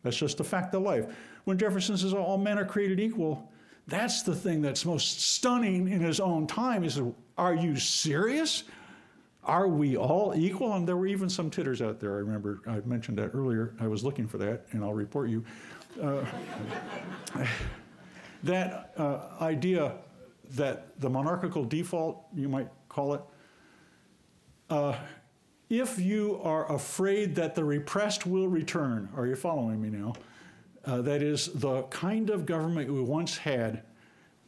That's just a fact of life. When Jefferson says all men are created equal, that's the thing that's most stunning in his own time. He said, Are you serious? Are we all equal? And there were even some titters out there. I remember I mentioned that earlier. I was looking for that, and I'll report you. Uh, that uh, idea that the monarchical default, you might call it, uh, if you are afraid that the repressed will return, are you following me now? Uh, that is, the kind of government we once had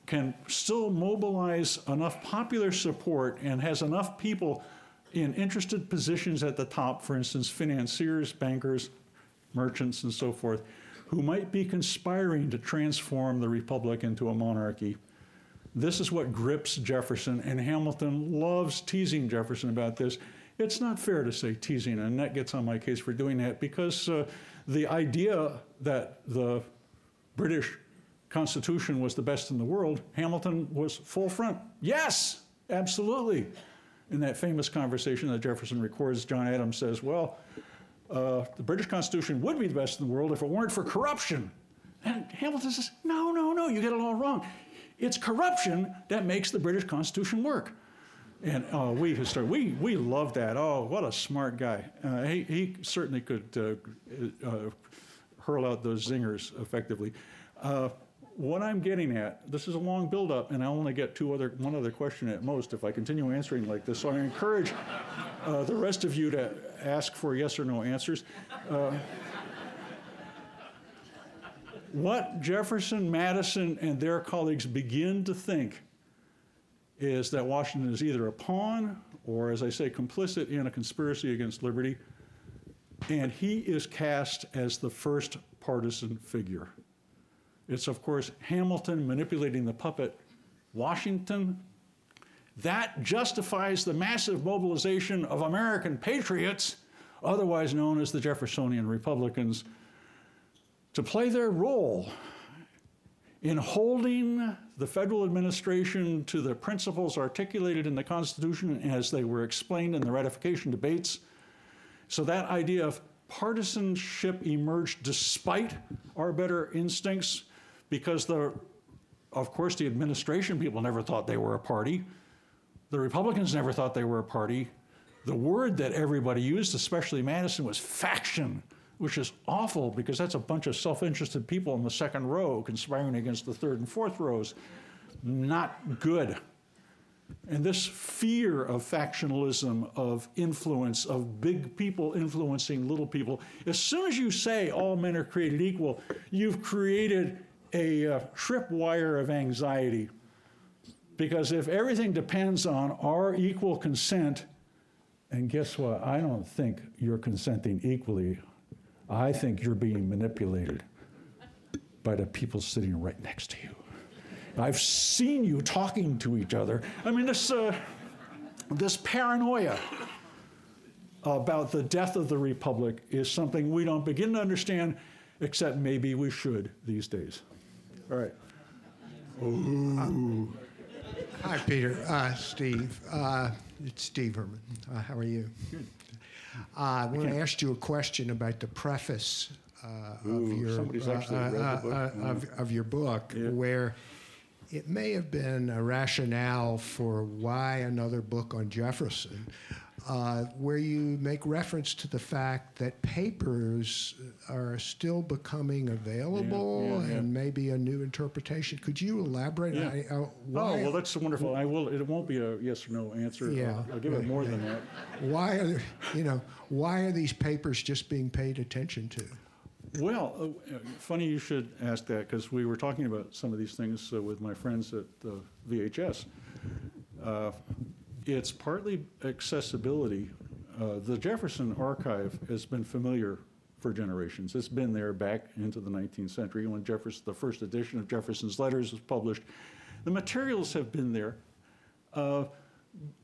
can still mobilize enough popular support and has enough people in interested positions at the top, for instance, financiers, bankers, merchants, and so forth, who might be conspiring to transform the republic into a monarchy. This is what grips Jefferson, and Hamilton loves teasing Jefferson about this. It's not fair to say teasing, and that gets on my case for doing that because uh, the idea that the British Constitution was the best in the world, Hamilton was full front. Yes, absolutely. In that famous conversation that Jefferson records, John Adams says, Well, uh, the British Constitution would be the best in the world if it weren't for corruption. And Hamilton says, no, no, no, you get it all wrong. It's corruption that makes the British Constitution work. And uh, we we we love that. Oh, what a smart guy! Uh, he he certainly could uh, uh hurl out those zingers effectively. What I'm getting at, this is a long build-up, and I only get two other one other question at most if I continue answering like this. So I encourage the rest of you to ask for yes or no answers. Uh, what Jefferson, Madison, and their colleagues begin to think is that Washington is either a pawn or, as I say, complicit in a conspiracy against liberty, and he is cast as the first partisan figure. It's, of course, Hamilton manipulating the puppet Washington that justifies the massive mobilization of American patriots, otherwise known as the Jeffersonian Republicans, to play their role in holding the federal administration to the principles articulated in the Constitution as they were explained in the ratification debates. So that idea of partisanship emerged despite our better instincts because the of course the administration people never thought they were a party the Republicans never thought they were a party. The word that everybody used, especially Madison, was faction, which is awful because that's a bunch of self interested people in the second row conspiring against the third and fourth rows. Not good. And this fear of factionalism, of influence, of big people influencing little people, as soon as you say all men are created equal, you've created a uh, tripwire of anxiety because if everything depends on our equal consent, and guess what? I don't think you're consenting equally. I think you're being manipulated by the people sitting right next to you. I've seen you talking to each other. I mean, this, uh, this paranoia. about the death of the Republic is something we don't begin to understand, except maybe we should these days. All right. Ooh. Hi, Peter. Uh, Steve. Uh, it's Steve Herman. Uh, how are you? Good. Uh, I want to ask you a question about the preface uh, Ooh, of your somebody's actually read the book. uh, of, of your book, Yeah. where it may have been a rationale for why another book on Jefferson, uh, where you make reference to the fact that papers are still becoming available yeah, yeah. and maybe a new interpretation. Could you elaborate? Yeah. I- uh, Oh, well, that's wonderful. I will. It won't be a yes or no answer. Yeah. I'll, I'll give it more than that. why are there- you know why are these papers just being paid attention to? Well, uh, funny you should ask that because we were talking about some of these things uh, with my friends at uh, VHS. It's partly accessibility. Uh, the Jefferson Archive has been familiar for generations. It's been there back into the 19th century when Jefferson, the first edition of Jefferson's Letters was published. The materials have been there. Uh,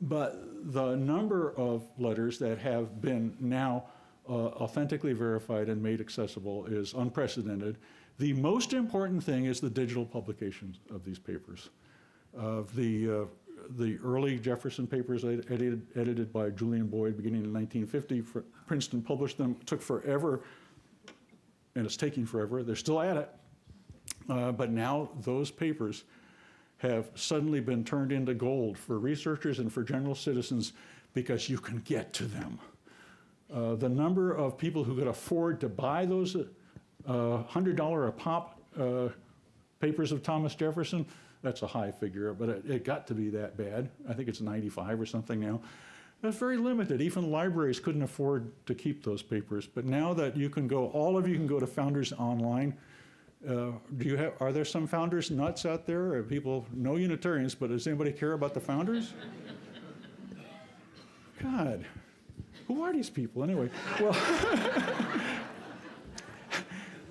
but the number of letters that have been now uh, authentically verified and made accessible is unprecedented. The most important thing is the digital publication of these papers. Uh, the, uh, the early Jefferson papers edited, edited by Julian Boyd beginning in 1950, fr- Princeton published them, took forever, and it's taking forever. They're still at it. Uh, but now those papers have suddenly been turned into gold for researchers and for general citizens because you can get to them. Uh, the number of people who could afford to buy those uh, $100 a pop uh, papers of Thomas Jefferson, that's a high figure, but it, it got to be that bad. I think it's 95 or something now. That's very limited. Even libraries couldn't afford to keep those papers. But now that you can go, all of you can go to Founders Online. Uh, do you have? Are there some founders nuts out there? People, no Unitarians, but does anybody care about the founders? God, who are these people anyway? Well,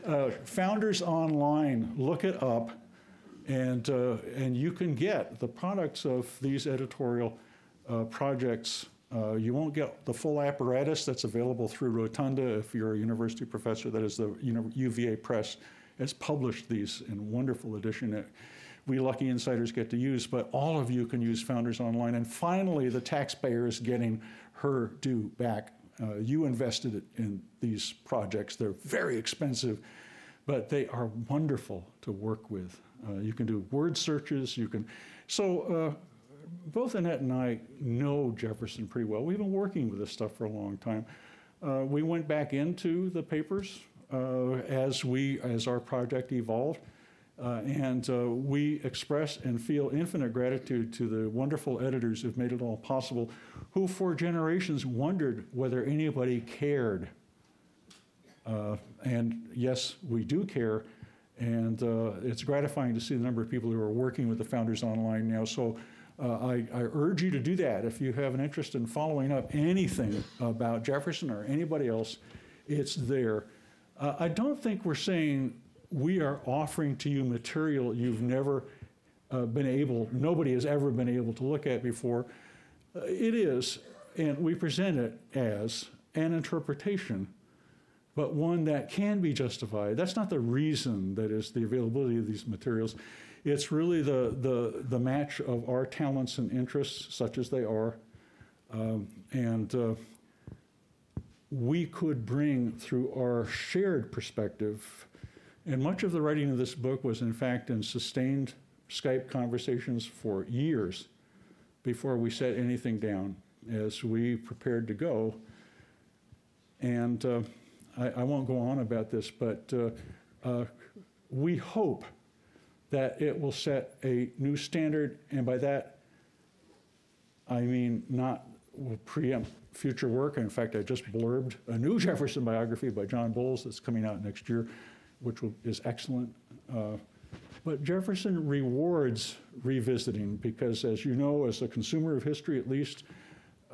uh, Founders Online, look it up, and uh, and you can get the products of these editorial uh, projects. Uh, you won't get the full apparatus that's available through Rotunda if you're a university professor. That is the Uni- UVA Press has published these in wonderful edition we lucky insiders get to use. But all of you can use Founders Online, and finally, the taxpayer is getting her due back. Uh, you invested in these projects. They're very expensive, but they are wonderful to work with. Uh, you can do word searches. You can. So uh, both Annette and I know Jefferson pretty well. We've been working with this stuff for a long time. Uh, we went back into the papers uh, as we as our project evolved. Uh, and uh, we express and feel infinite gratitude to the wonderful editors who've made it all possible, who for generations wondered whether anybody cared. And yes, we do care. And uh, it's gratifying to see the number of people who are working with the Founders Online now. So uh, I, I urge you to do that. If you have an interest in following up anything about Jefferson or anybody else, it's there. Uh, I don't think we're saying we are offering to you material you've never uh, been able, nobody has ever been able to look at before. Uh, it is, and we present it as an interpretation, but one that can be justified. That's not the reason that is the availability of these materials. It's really the, the, the match of our talents and interests, such as they are, um, and uh, we could bring through our shared perspective. And much of the writing of this book was, in fact, in sustained Skype conversations for years before we set anything down as we prepared to go. And uh, I, I, won't go on about this, but uh, uh, we hope that it will set a new standard, and by that, I mean not preempt future work. In fact, I just blurbed a new Jefferson biography by John Boles that's coming out next year, which will, is excellent. Uh, but Jefferson rewards revisiting because, as you know, as a consumer of history at least,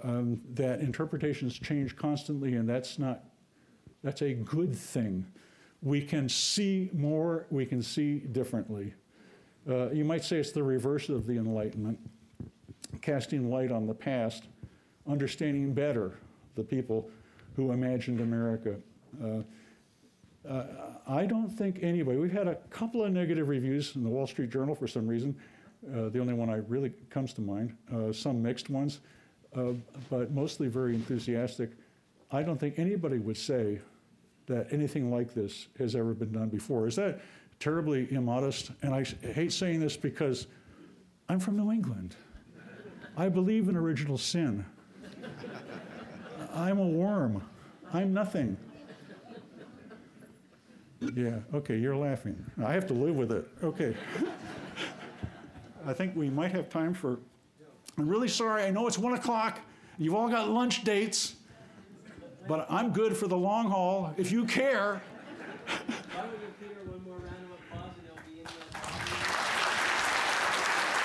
um, that interpretations change constantly, and that's not, that's a good thing. We can see more, we can see differently. Uh, you might say it's the reverse of the Enlightenment, casting light on the past understanding better the people who imagined America. Uh, uh, I don't think anybody, we've had a couple of negative reviews in the Wall Street Journal for some reason. Uh, the only one I really comes to mind, uh, some mixed ones, uh, but mostly very enthusiastic. I don't think anybody would say that anything like this has ever been done before. Is that terribly immodest? And I hate saying this because I'm from New England. I believe in original sin. I'm a worm. I'm nothing. Yeah, okay, you're laughing. I have to live with it. Okay. I think we might have time for. I'm really sorry. I know it's one o'clock. You've all got lunch dates, but I'm good for the long haul if you care.